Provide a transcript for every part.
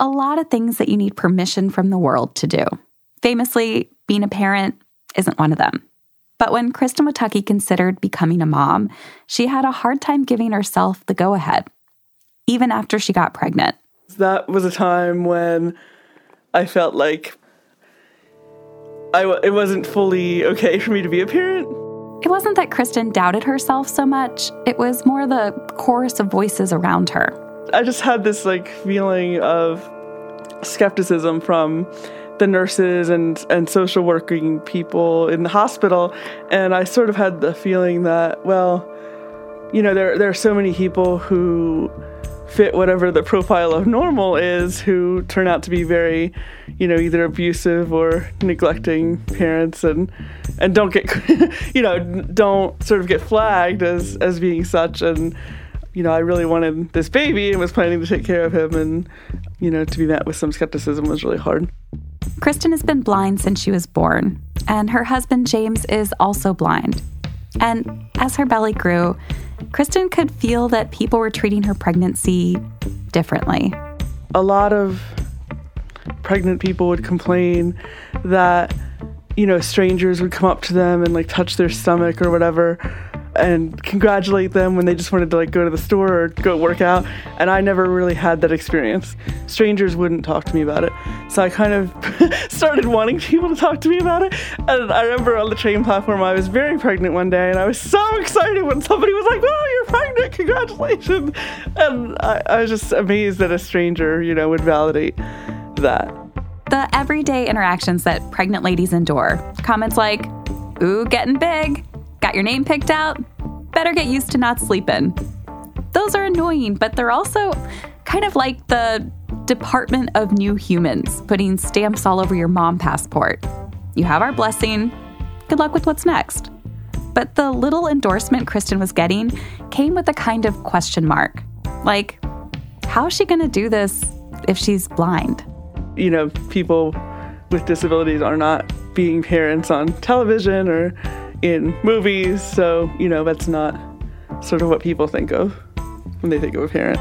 a lot of things that you need permission from the world to do. Famously, being a parent isn't one of them. But when Kristen Witucki considered becoming a mom, she had a hard time giving herself the go ahead, even after she got pregnant. That was a time when I felt like I w- it wasn't fully okay for me to be a parent. It wasn't that Kristen doubted herself so much, it was more the chorus of voices around her. I just had this like feeling of skepticism from the nurses and, and social working people in the hospital. And I sort of had the feeling that, well, you know, there, there are so many people who fit whatever the profile of normal is who turn out to be very, you know, either abusive or neglecting parents and and don't get you know, don't sort of get flagged as as being such and you know, I really wanted this baby and was planning to take care of him and you know, to be met with some skepticism was really hard. Kristen has been blind since she was born, and her husband James is also blind. And as her belly grew, Kristen could feel that people were treating her pregnancy differently. A lot of pregnant people would complain that, you know, strangers would come up to them and like touch their stomach or whatever and congratulate them when they just wanted to like go to the store or go work out. And I never really had that experience. Strangers wouldn't talk to me about it. So I kind of started wanting people to talk to me about it. And I remember on the train platform, I was very pregnant one day and I was so excited when somebody was like, oh, you're pregnant, congratulations. And I, I was just amazed that a stranger, you know, would validate that. The everyday interactions that pregnant ladies endure. Comments like, ooh, getting big, Got your name picked out? Better get used to not sleeping. Those are annoying, but they're also kind of like the Department of New Humans putting stamps all over your mom passport. You have our blessing. Good luck with what's next. But the little endorsement Kristen was getting came with a kind of question mark. Like, how is she going to do this if she's blind? You know, people with disabilities are not being parents on television or in movies. So, you know, that's not sort of what people think of when they think of a parent.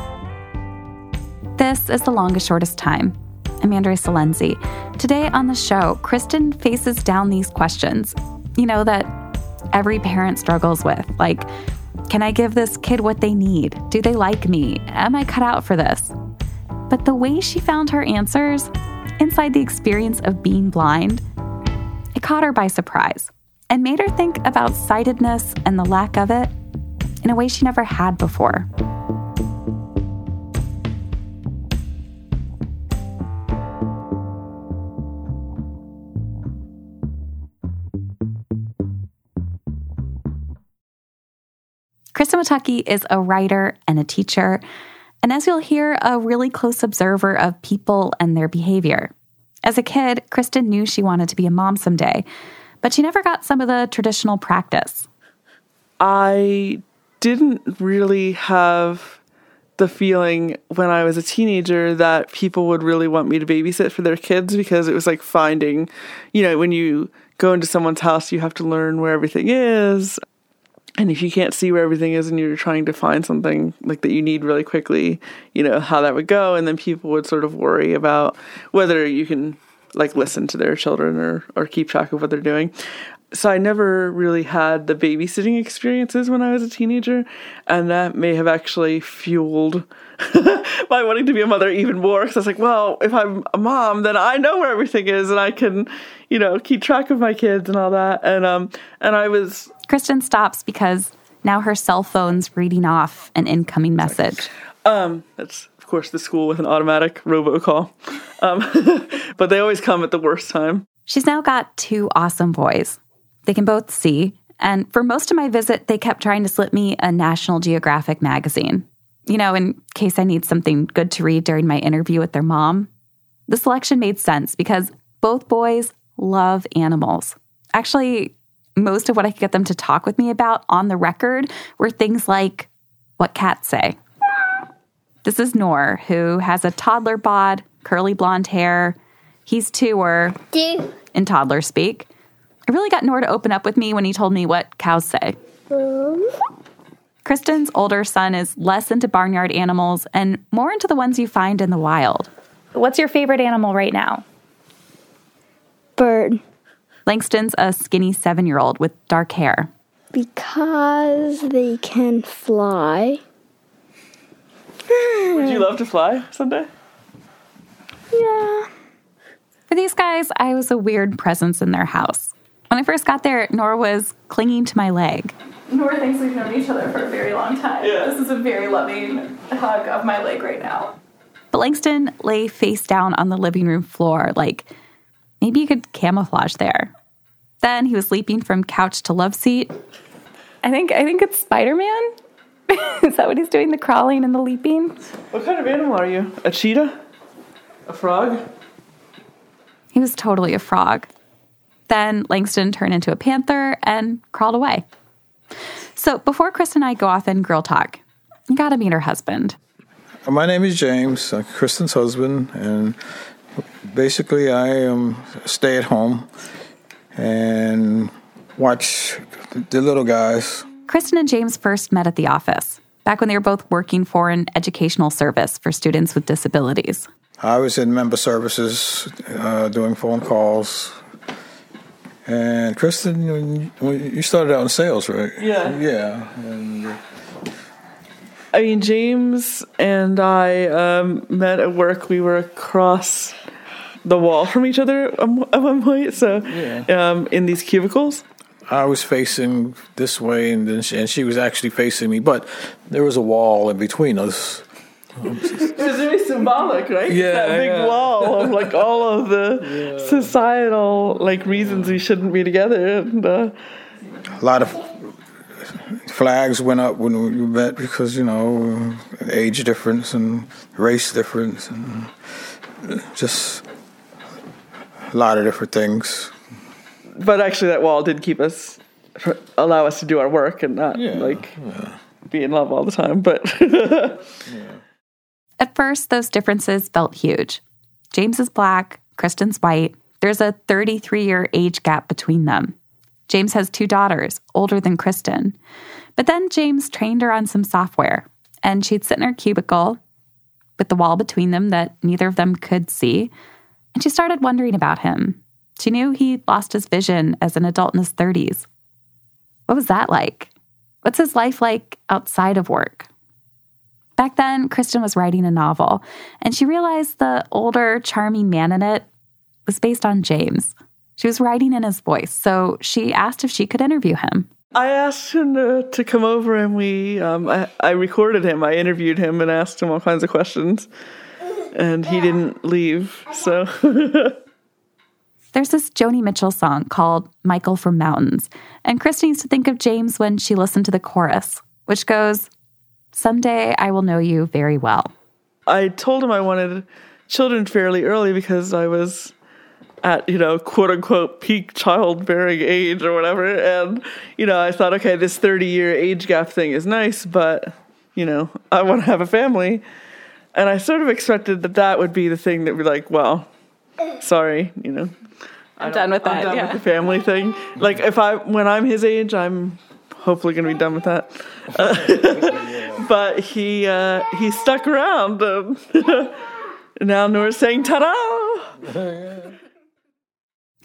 This is The Longest Shortest Time. I'm Andrea Silenzi. Today on the show, Kristen faces down these questions, you know, that every parent struggles with. Like, can I give this kid what they need? Do they like me? Am I cut out for this? But the way she found her answers inside the experience of being blind, it caught her by surprise and made her think about sightedness and the lack of it in a way she never had before. Kristen Witucki is a writer and a teacher, and as you'll hear, a really close observer of people and their behavior. As a kid, Kristen knew she wanted to be a mom someday, but she never got some of the traditional practice. I didn't really have the feeling when I was a teenager that people would really want me to babysit for their kids because it was like finding, you know, when you go into someone's house, you have to learn where everything is. And if you can't see where everything is and you're trying to find something like that you need really quickly, you know, how that would go. And then people would sort of worry about whether you can like listen to their children or or keep track of what they're doing. So I never really had the babysitting experiences when I was a teenager, and that may have actually fueled my wanting to be a mother even more. Because I was like, well, if I'm a mom, then I know where everything is, and I can, you know, keep track of my kids and all that. And um, and I was. Kristen stops because now her cell phone's reading off an incoming message. Um, that's of course, the school with an automatic robocall. Um, but they always come at the worst time. She's now got two awesome boys. They can both see. And for most of my visit, they kept trying to slip me a National Geographic magazine. You know, in case I need something good to read during my interview with their mom. The selection made sense because both boys love animals. Actually, most of what I could get them to talk with me about on the record were things like what cats say. This is Noor, who has a toddler bod, curly blonde hair. He's two, or two. in toddler speak. I really got Noor to open up with me when he told me what cows say. Kristen's older son is less into barnyard animals and more into the ones you find in the wild. what's your favorite animal right now? Bird. Langston's a skinny seven year old with dark hair. Because they can fly. Would you love to fly someday? Yeah. For these guys, I was a weird presence in their house. When I first got there, Nora was clinging to my leg. Nora thinks we've known each other for a very long time. Yeah. This is a very loving hug of my leg right now. But Langston lay face down on the living room floor, like maybe you could camouflage there. Then he was leaping from couch to love seat. I think I think it's Spider Man. is that what he's doing? The crawling and the leaping? What kind of animal are you? A cheetah? A frog? He was totally a frog. Then Langston turned into a panther and crawled away. So before Chris and I go off and girl talk, you gotta meet her husband. My name is James, uh, Kristen's husband, and basically I um, stay at home and watch the little guys. Kristen and James first met at the office, back when they were both working for an educational service for students with disabilities. I was in member services uh, doing phone calls. And Kristen, you- you started out in sales, right? Yeah. Yeah. And, uh, I mean, James and I um, met at work. We were across the wall from each other at one- at one point, so Yeah. um, in these cubicles. I was facing this way, and then she, and she was actually facing me, but there was a wall in between us. It was very symbolic, right? Yeah, that big yeah. wall of like all of the societal like reasons we shouldn't be together, and uh, a lot of flags went up when we met because you know age difference and race difference and just a lot of different things. But actually that wall did keep us allow us to do our work and not Yeah, like be in love all the time. But At first, those differences felt huge. James is black, Kristen's white. There's a 33 year age gap between them. James has two daughters, older than Kristen. But then James trained her on some software, and she'd sit in her cubicle with the wall between them that neither of them could see. And she started wondering about him. She knew he'd lost his vision as an adult in his 30s. What was that like? What's his life like outside of work? Back then, Kristen was writing a novel, and she realized the older, charming man in it was based on James. She was writing in his voice, so she asked if she could interview him. I asked him to, to come over, and we um, I, I recorded him. I interviewed him and asked him all kinds of questions, and he didn't leave. So There's this Joni Mitchell song called Michael from Mountains, and Kristen used to think of James when she listened to the chorus, which goes, Someday I will know you very well. I told him I wanted children fairly early because I was at, you know, quote unquote peak childbearing age or whatever. And, you know, I thought, okay, this 30 year age gap thing is nice, but, you know, I want to have a family. And I sort of expected that that would be the thing that be like, well, sorry, you know. I'm done with I'm that. done yeah. with the family thing. Like if I when I'm his age, I'm hopefully going to be done with that. Uh, but he uh, he stuck around. Um, now Nora's saying ta-da!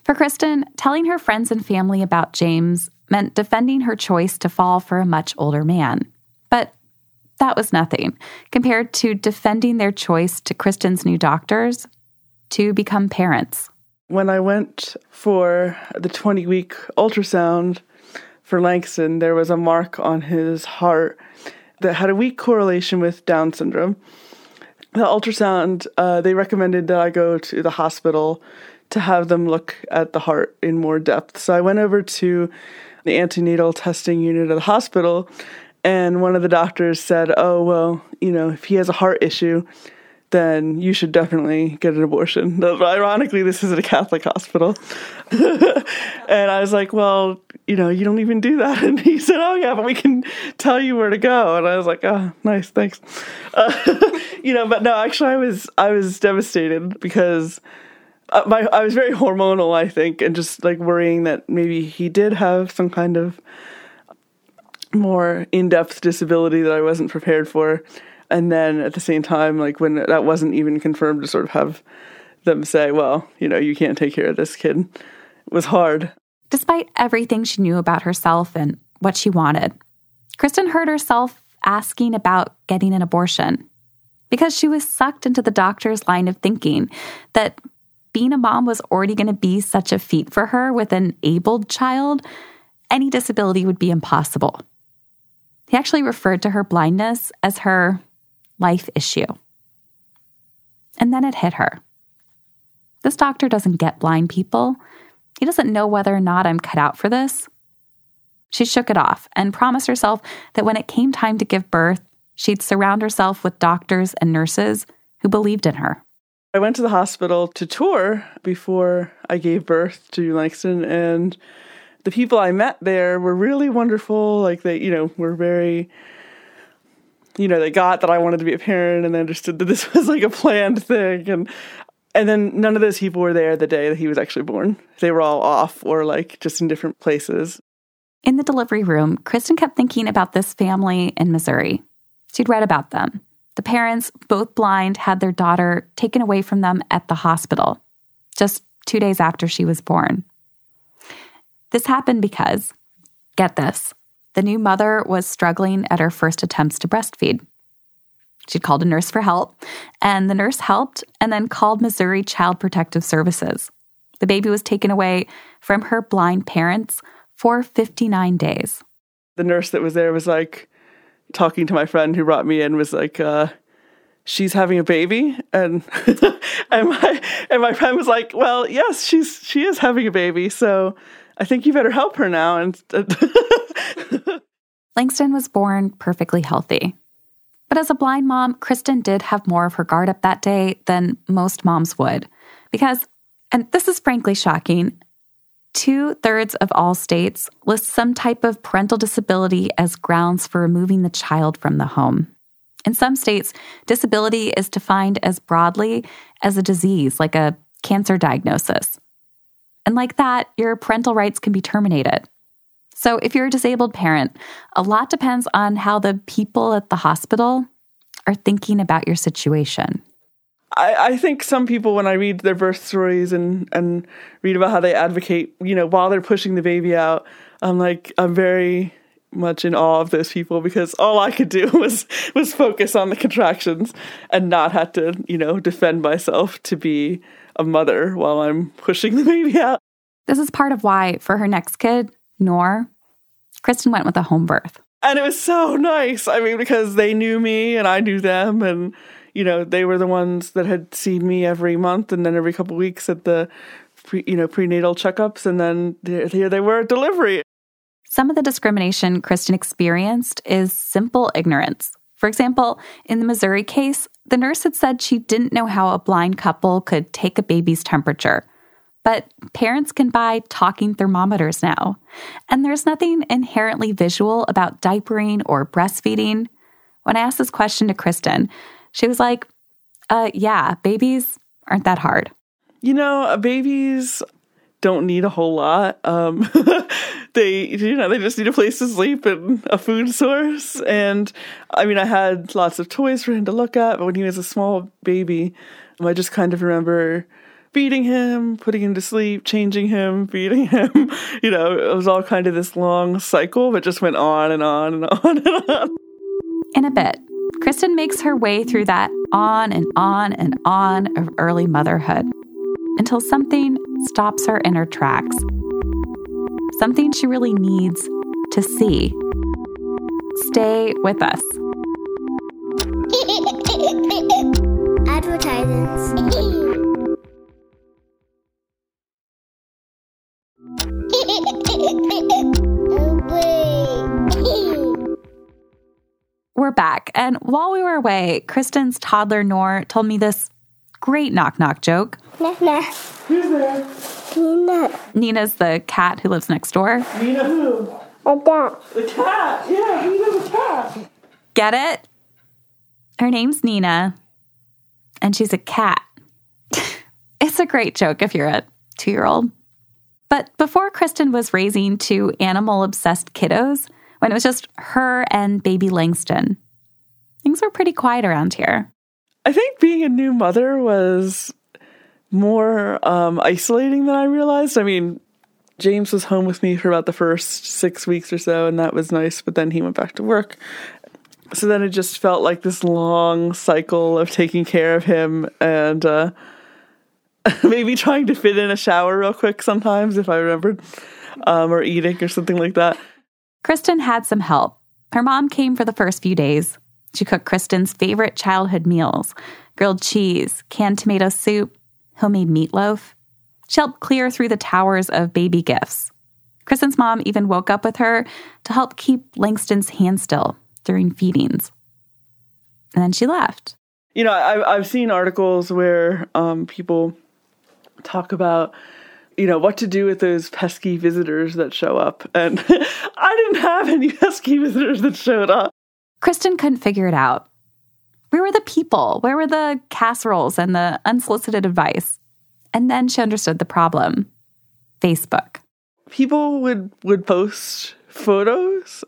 For Kristen, telling her friends and family about James meant defending her choice to fall for a much older man. But that was nothing compared to defending their choice to Kristen's new doctors to become parents. When I went for the 20 week ultrasound for Langston, there was a mark on his heart that had a weak correlation with Down syndrome. The ultrasound, uh, they recommended that I go to the hospital to have them look at the heart in more depth. So I went over to the antenatal testing unit of the hospital, and one of the doctors said, Oh, well, you know, if he has a heart issue, then you should definitely get an abortion. Ironically, this is at a Catholic hospital. and I was like, well, you know, you don't even do that. And he said, oh, yeah, but we can tell you where to go. And I was like, oh, nice, thanks. Uh, you know, but no, actually, I was I was devastated because uh, my I was very hormonal, I think, and just like worrying that maybe he did have some kind of more in-depth disability that I wasn't prepared for. And then at the same time, like when that wasn't even confirmed, to sort of have them say, well, you know, you can't take care of this kid it was hard. Despite everything she knew about herself and what she wanted, Kristen heard herself asking about getting an abortion because she was sucked into the doctor's line of thinking that being a mom was already going to be such a feat for her with an abled child, any disability would be impossible. He actually referred to her blindness as her life issue. And then it hit her. This doctor doesn't get blind people. He doesn't know whether or not I'm cut out for this. She shook it off and promised herself that when it came time to give birth, she'd surround herself with doctors and nurses who believed in her. I went to the hospital to tour before I gave birth to Langston, and the people I met there were really wonderful. Like they, you know, were very, you know, they got that I wanted to be a parent and they understood that this was like a planned thing. And and then none of those people were there the day that he was actually born. They were all off or like just in different places. In the delivery room, Kristen kept thinking about this family in Missouri. She'd read about them. The parents, both blind, had their daughter taken away from them at the hospital just two days after she was born. This happened because, get this, the new mother was struggling at her first attempts to breastfeed. She'd called a nurse for help, and the nurse helped and then called Missouri Child Protective Services. The baby was taken away from her blind parents for 59 days. The nurse that was there was like, talking to my friend who brought me in was like, uh, she's having a baby and and my and my friend was like, Well, yes, she's she is having a baby, so I think you better help her now and Langston was born perfectly healthy. But as a blind mom, Kristen did have more of her guard up that day than most moms would. Because, and this is frankly shocking, Two thirds of all states list some type of parental disability as grounds for removing the child from the home. In some states, disability is defined as broadly as a disease, like a cancer diagnosis. And like that, your parental rights can be terminated. So if you're a disabled parent, a lot depends on how the people at the hospital are thinking about your situation. I, I think some people, when I read their birth stories and, and read about how they advocate, you know, while they're pushing the baby out, I'm like, I'm very much in awe of those people because all I could do was was focus on the contractions and not have to, you know, defend myself to be a mother while I'm pushing the baby out. This is part of why, for her next kid, Nor, Kristen went with a home birth. And it was so nice. I mean, because they knew me and I knew them and you know, they were the ones that had seen me every month and then every couple weeks at the, pre, you know, prenatal checkups, and then here they were at delivery. Some of the discrimination Kristen experienced is simple ignorance. For example, in the Missouri case, the nurse had said she didn't know how a blind couple could take a baby's temperature. But parents can buy talking thermometers now. And there's nothing inherently visual about diapering or breastfeeding. When I asked this question to Kristen, she was like, uh, yeah, babies aren't that hard. You know, babies don't need a whole lot. Um, they, you know, they just need a place to sleep and a food source. And I mean, I had lots of toys for him to look at, but when he was a small baby, I just kind of remember feeding him, putting him to sleep, changing him, feeding him. You know, it was all kind of this long cycle, but just went on and on and on and on. In a bit, Kristen makes her way through that on and on and on of early motherhood until something stops her in her tracks. Something she really needs to see. Stay with us. Advertisements. And while we were away, Kristen's toddler Nor told me this great knock knock joke. Nina. Who's there? Nina. Nina's the cat who lives next door. Nina who? A dog. The cat. Yeah, Nina the cat. Get it? Her name's Nina, and she's a cat. it's a great joke if you're a two year old. But before Kristen was raising two animal obsessed kiddos, when it was just her and baby Langston. Things were pretty quiet around here. I think being a new mother was more um, isolating than I realized. I mean, James was home with me for about the first six weeks or so, and that was nice, but then he went back to work. So then it just felt like this long cycle of taking care of him and uh, maybe trying to fit in a shower real quick sometimes if I remembered, um, or eating or something like that. Kristen had some help. Her mom came for the first few days. She cooked Kristen's favorite childhood meals grilled cheese, canned tomato soup, homemade meatloaf. She helped clear through the towers of baby gifts. Kristen's mom even woke up with her to help keep Langston's hand still during feedings. And then she left. You know, I, I've seen articles where um, people talk about, you know, what to do with those pesky visitors that show up. And I didn't have any pesky visitors that showed up. Kristen couldn't figure it out. Where were the people? Where were the casseroles and the unsolicited advice? And then she understood the problem Facebook. People would, would post photos,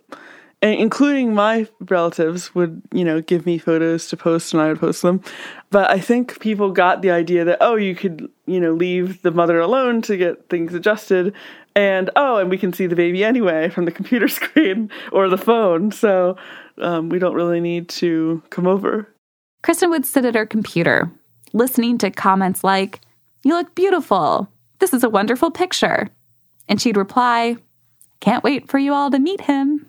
including my relatives would, you know, give me photos to post and I would post them. But I think people got the idea that, oh, you could, you know, leave the mother alone to get things adjusted. And oh, and we can see the baby anyway from the computer screen or the phone. So um, we don't really need to come over. Kristen would sit at her computer, listening to comments like, You look beautiful. This is a wonderful picture. And she'd reply, Can't wait for you all to meet him.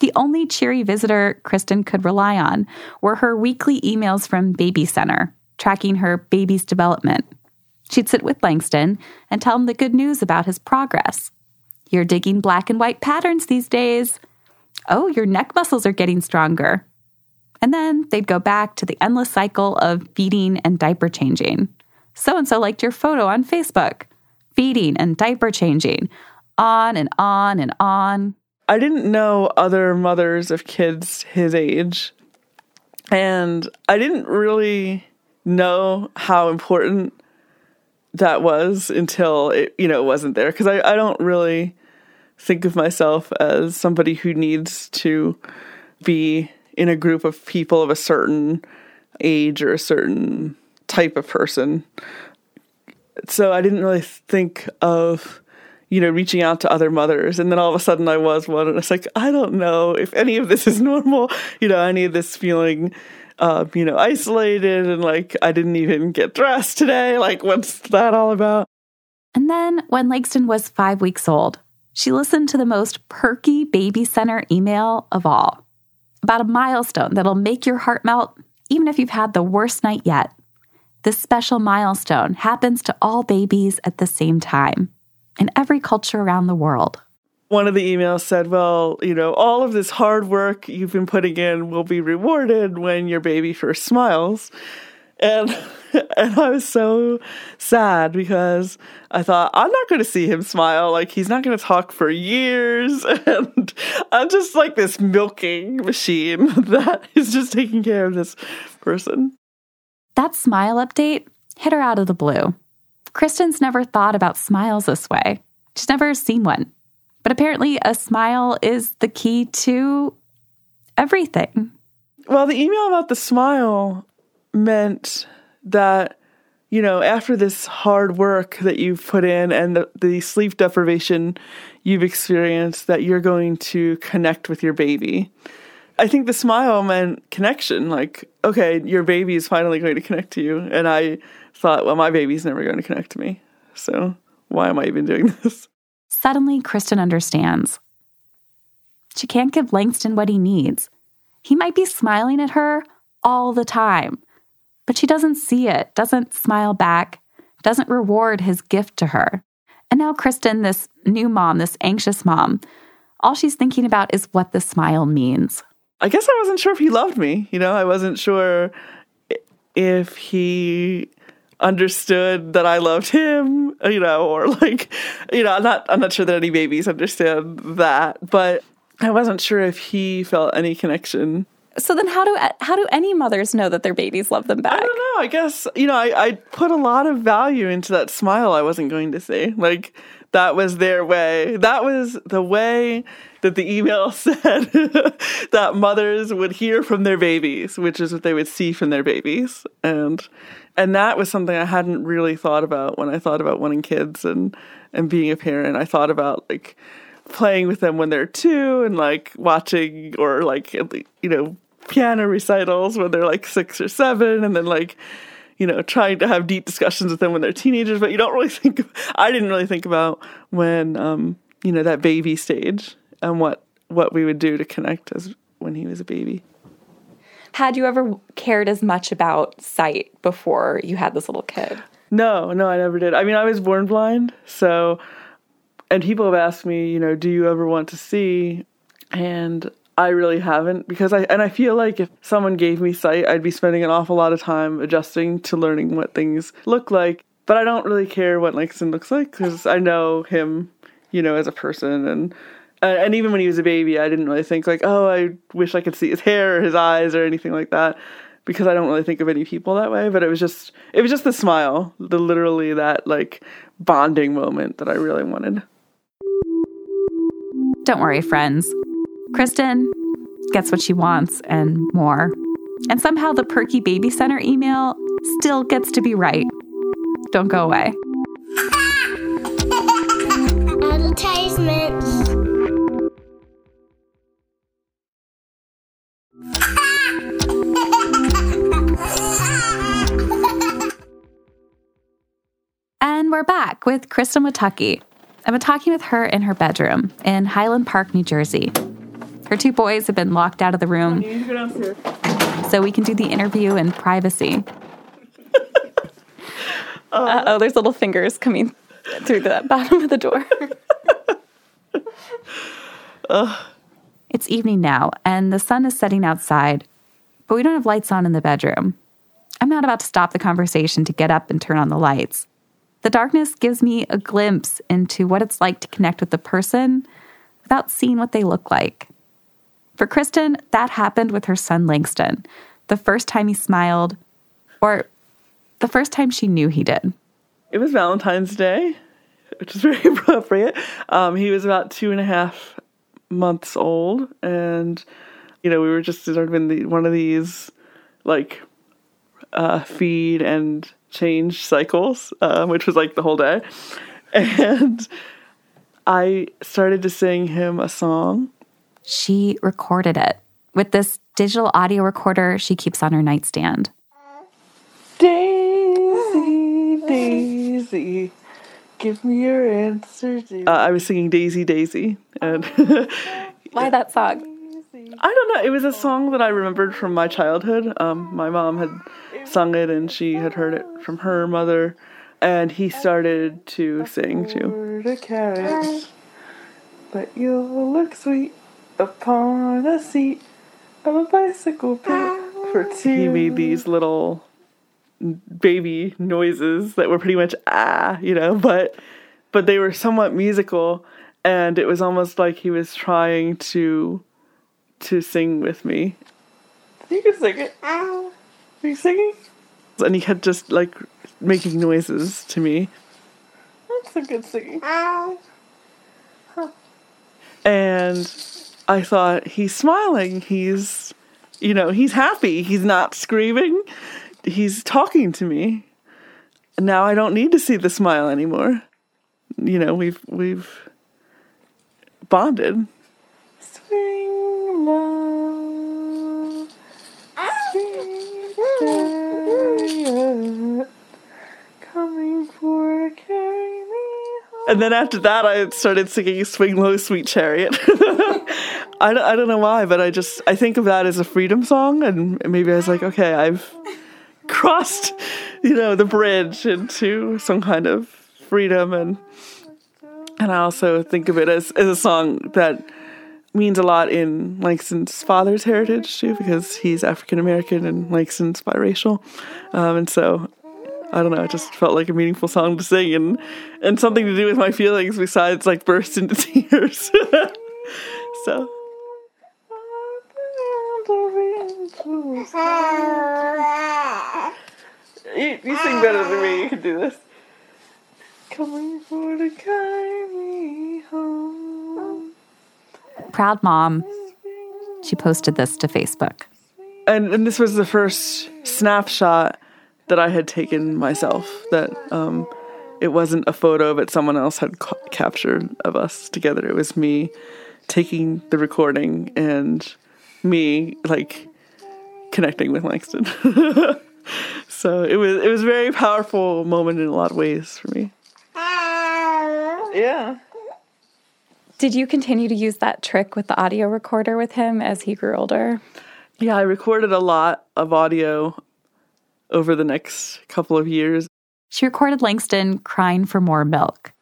The only cheery visitor Kristen could rely on were her weekly emails from BabyCenter, tracking her baby's development. She'd sit with Langston and tell him the good news about his progress. You're digging black and white patterns these days. Oh, your neck muscles are getting stronger. And then they'd go back to the endless cycle of feeding and diaper changing. So and so liked your photo on Facebook. Feeding and diaper changing. On and on and on. I didn't know other mothers of kids his age. And I didn't really know how important that was until it, you know, wasn't there. Because I, I don't really think of myself as somebody who needs to be in a group of people of a certain age or a certain type of person. So I didn't really think of, you know, reaching out to other mothers. And then all of a sudden I was one. And it's like, I don't know if any of this is normal, you know, any of this feeling. Uh, you know, isolated and like I didn't even get dressed today. Like, what's that all about? And then when Langston was five weeks old, she listened to the most perky baby center email of all about a milestone that'll make your heart melt, even if you've had the worst night yet. This special milestone happens to all babies at the same time in every culture around the world. One of the emails said, Well, you know, all of this hard work you've been putting in will be rewarded when your baby first smiles. And and I was so sad because I thought I'm not going to see him smile. Like he's not going to talk for years, and I'm just like this milking machine that is just taking care of this person. That smile update hit her out of the blue. Kristen's never thought about smiles this way. She's never seen one. But apparently, a smile is the key to everything. Well, the email about the smile meant that you know after this hard work that you've put in and the, the, sleep deprivation you've experienced that you're going to connect with your baby i think the smile meant connection like okay your baby is finally going to connect to you and i thought well my baby's never going to connect to me so why am i even doing this suddenly kristen understands she can't give langston what he needs he might be smiling at her all the time but she doesn't see it, doesn't smile back, doesn't reward his gift to her. And now, Kristen, this new mom, this anxious mom, all she's thinking about is what the smile means. I guess I wasn't sure if he loved me. You know, I wasn't sure if he understood that I loved him, you know, or like, you know, I'm not I'm not sure that any babies understand that, but I wasn't sure if he felt any connection so then how do how do any mothers know that their babies love them back? I don't know. I guess you know I, I put a lot of value into that smile I wasn't going to see. Like That was their way. That was the way that the email said that mothers would hear from their babies, which is what they would see from their babies. And and that was something I hadn't really thought about when I thought about wanting kids and and being a parent. I thought about like playing with them when they're two and like watching or like you know piano recitals when they're like six or seven and then like you know trying to have deep discussions with them when they're teenagers but you don't really think i didn't really think about when um you know that baby stage and what what we would do to connect as when he was a baby Had you ever cared as much about sight before you had this little kid? No, no, I never did. I mean, I was born blind, so and people have asked me, you know, do you ever want to see? And I really haven't because I and I feel like if someone gave me sight, I'd be spending an awful lot of time adjusting to learning what things look like. But I don't really care what Langston looks like because I know him, you know, as a person and Uh, and even when he was a baby, I didn't really think like, oh, I wish I could see his hair or his eyes or anything like that because I don't really think of any people that way. But it was just, it was just the smile, the literally that like bonding moment that I really wanted. Don't worry, friends. Kristen gets what she wants and more. And somehow the Perky BabyCenter email still gets to be right. Don't go away. Advertisements. And we're back with Kristen Witucki. I've been talking with her in her bedroom in Highland Park, New Jersey. Her two boys have been locked out of the room You need to go downstairs. so we can do the interview in privacy. Uh oh, there's little fingers coming through the bottom of the door. It's evening now, and the sun is setting outside, but we don't have lights on in the bedroom. I'm not about to stop the conversation to get up and turn on the lights. The darkness gives me a glimpse into what it's like to connect with the person without seeing what they look like. For Kristen, that happened with her son Langston, the first time he smiled, or the first time she knew he did. It was Valentine's Day, which is very appropriate. Um, he was about two and a half months old, and you know we were just sort of in the, one of these like uh, feed and change cycles, uh, which was like the whole day, and I started to sing him a song. She recorded it with this digital audio recorder she keeps on her nightstand. Daisy, Daisy, give me your answer. Daisy. Uh, I was singing Daisy, Daisy, and Why that song? I don't know. It was a song that I remembered from my childhood. Um, my mom had sung it, and she had heard it from her mother, and he started to sing too. The carrot, but you'll look sweet upon a seat of a bicycle pit for two. He made these little baby noises that were pretty much ah, you know, but but they were somewhat musical, and it was almost like he was trying to to sing with me. You can sing it. Are you singing? And he kept just like making noises to me. That's a good singing. And I thought, he's smiling. He's, you know, he's happy. He's not screaming. He's talking to me. And now I don't need to see the smile anymore. You know, we've we've bonded. Swing low, coming for carry me. And then after that, I started singing "Swing Low, Sweet Chariot." I don't, I don't know why, but I just I think of that as a freedom song, and maybe I was like, okay, I've crossed, you know, the bridge into some kind of freedom, and and I also think of it as as a song that means a lot in Langston's father's heritage too, because he's African American and Langston's biracial, um, and so I don't know. It just felt like a meaningful song to sing, and and something to do with my feelings besides like burst into tears. so. You, you sing better than me. You can do this. Coming for to the kind home. Proud mom. She posted this to Facebook. And, and this was the first snapshot that I had taken myself. That um, it wasn't a photo that someone else had ca- captured of us together. It was me taking the recording and me like connecting with Langston. so it was it was a very powerful moment in a lot of ways for me. Yeah. Did you continue to use that trick with the audio recorder with him as he grew older? Yeah, I recorded a lot of audio over the next couple of years. She recorded Langston crying for more milk.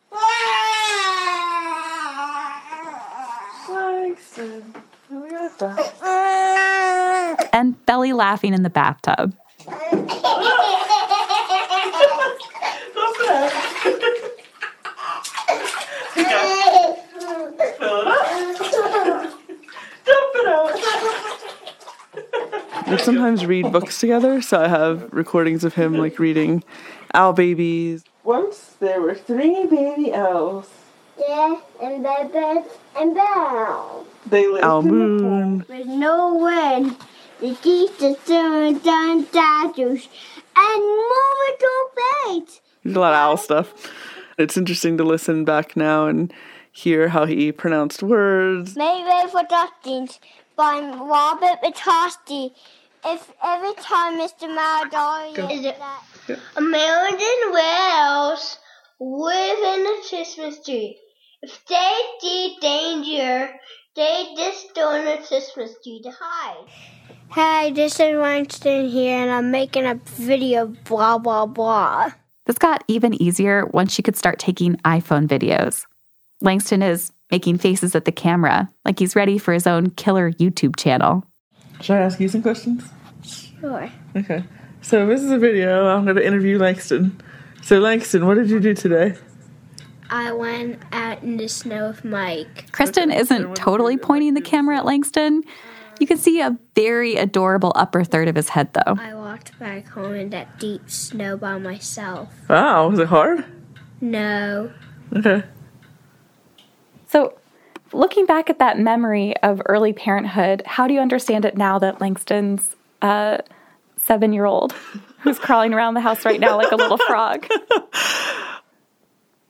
Langston, we got that. and belly laughing in the bathtub. We sometimes read books together, so I have recordings of him like reading Owl Babies. Once there were three baby owls. Yeah, and baby and bell. They lived Owl Moon. With no wind, the geese, the sun, done statues, and Momo bait. There's a lot of owl stuff. It's interesting to listen back now and hear how he pronounced words. Maybe for Dustins by Robert Vitasti. If every time Mr. Maradona is that a million whales live in a Christmas tree. If they see danger, they just don't a Christmas tree to hide. Hey, this is Langston here, and I'm making a video, blah, blah, blah. This got even easier once she could start taking iPhone videos. Langston is making faces at the camera like he's ready for his own killer YouTube channel. Should I ask you some questions? Sure. Okay. So this is a video. I'm going to interview Langston. So Langston, what did you do today? I went out in the snow with Mike. Kristen isn't totally pointing the camera at Langston. You can see a very adorable upper third of his head, though. I walked back home in that deep snow by myself. Wow, was it hard? No. Okay. So, looking back at that memory of early parenthood, how do you understand it now that Langston's a seven year old who's crawling around the house right now like a little frog?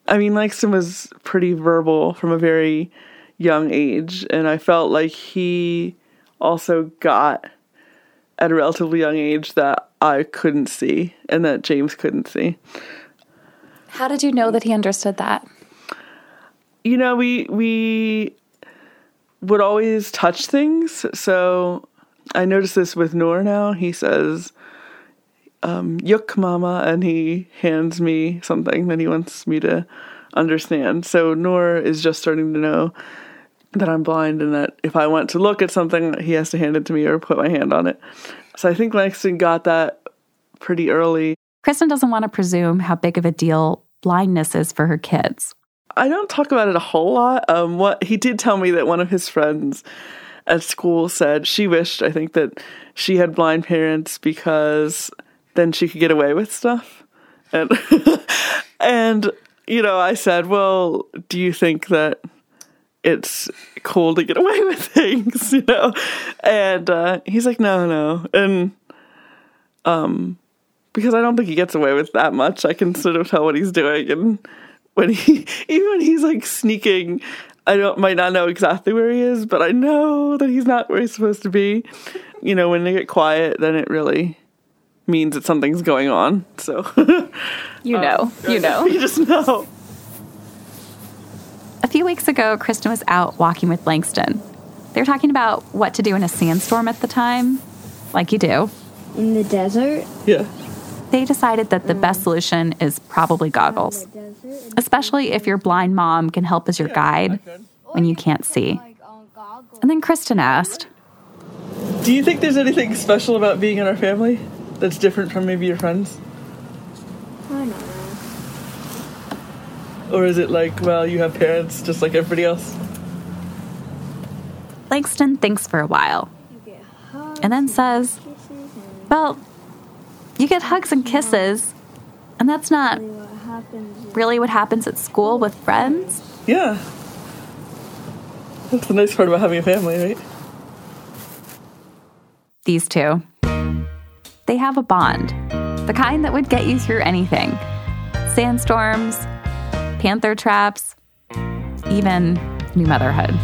I mean, Langston was pretty verbal from a very young age, and I felt like he also got at a relatively young age that I couldn't see and that James couldn't see. How did you know that he understood that? You know, we we would always touch things, so I notice this with Noor now. He says, um, "Yuk, mama," and he hands me something that he wants me to understand. So Noor is just starting to know that I'm blind and that if I want to look at something, he has to hand it to me or put my hand on it. So I think Langston got that pretty early. Kristen doesn't want to presume how big of a deal blindness is for her kids. I don't talk about it a whole lot. Um, what he did tell me that one of his friends at school said she wished, I think, that she had blind parents because then she could get away with stuff. And and you know, I said, "Well, do you think that it's cool to get away with things?" You know, and uh, he's like, "No, no," and um, because I don't think he gets away with that much. I can sort of tell what he's doing, and when he even when he's like sneaking I don't might not know exactly where he is, but I know that he's not where he's supposed to be. You know, when they get quiet, then it really means that something's going on. So You uh, know, you know. you just know. A few weeks ago, Kristen was out walking with Langston. They were talking about what to do in a sandstorm at the time, like you do. In the desert? Yeah. They decided that the best solution is probably goggles, especially if your blind mom can help as your guide when you can't see. And then Kristen asked, Do you think there's anything special about being in our family that's different from maybe your friends? I don't know. Or is it like, well, you have parents just like everybody else? Langston thinks for a while and then says, Well, you get hugs and kisses, and that's not really what happens at school with friends. Yeah. That's the nice part about having a family, right? These two. They have a bond, the kind that would get you through anything sandstorms, panther traps, even new motherhood.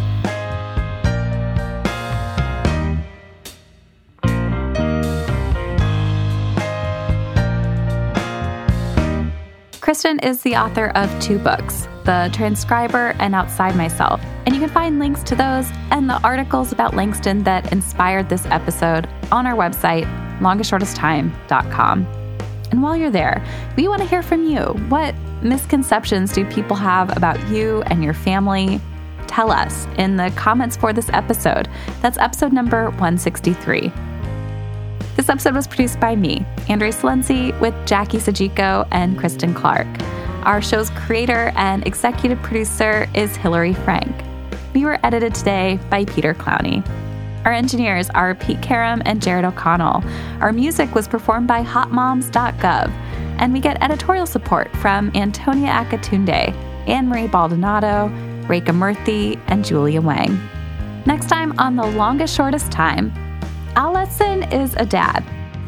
Kristen is the author of two books, The Transcriber and Outside Myself. And you can find links to those and the articles about Langston that inspired this episode on our website, longestshortesttime.com. And while you're there, we want to hear from you. What misconceptions do people have about you and your family? Tell us in the comments for this episode. That's episode number 163. This episode was produced by me, Andrea Silenzi, with Jackie Sajico and Kristen Clark. Our show's creator and executive producer is Hillary Frank. We were edited today by Peter Clowney. Our engineers are Pete Karam and Jared O'Connell. Our music was performed by hotmoms.gov. And we get editorial support from Antonia Akatunde, Anne Marie Baldonado, Rekha Murthy, and Julia Wang. Next time on The Longest Shortest Time, Al Letson is a dad.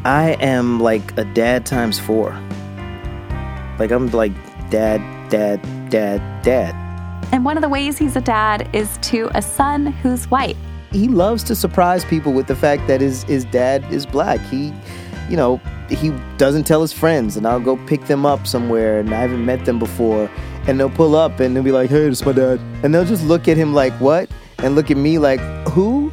I am like a dad times four. Like I'm like dad, dad, dad, dad. And one of the ways he's a dad is to a son who's white. He loves to surprise people with the fact that his his dad is black. He, you know, he doesn't tell his friends, and I'll go pick them up somewhere, and I haven't met them before, and they'll pull up and they'll be like, "Hey, it's my dad," and they'll just look at him like, "What?" and look at me like, "Who?"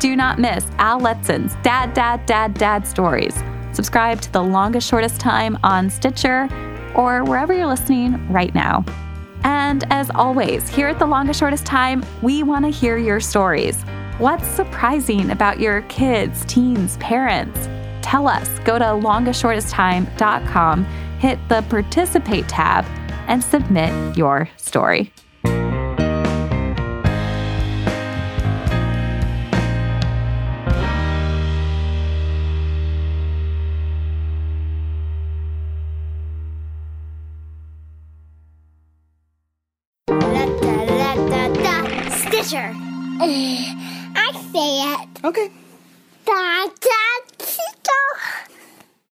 Do not miss Al Letson's Dad, Dad, Dad, Dad stories. Subscribe to The Longest Shortest Time on Stitcher or wherever you're listening right now. And as always, here at The Longest Shortest Time, we want to hear your stories. What's surprising about your kids, teens, parents? Tell us. Go to longestshortesttime.com, hit the participate tab, and submit your story. Okay. Da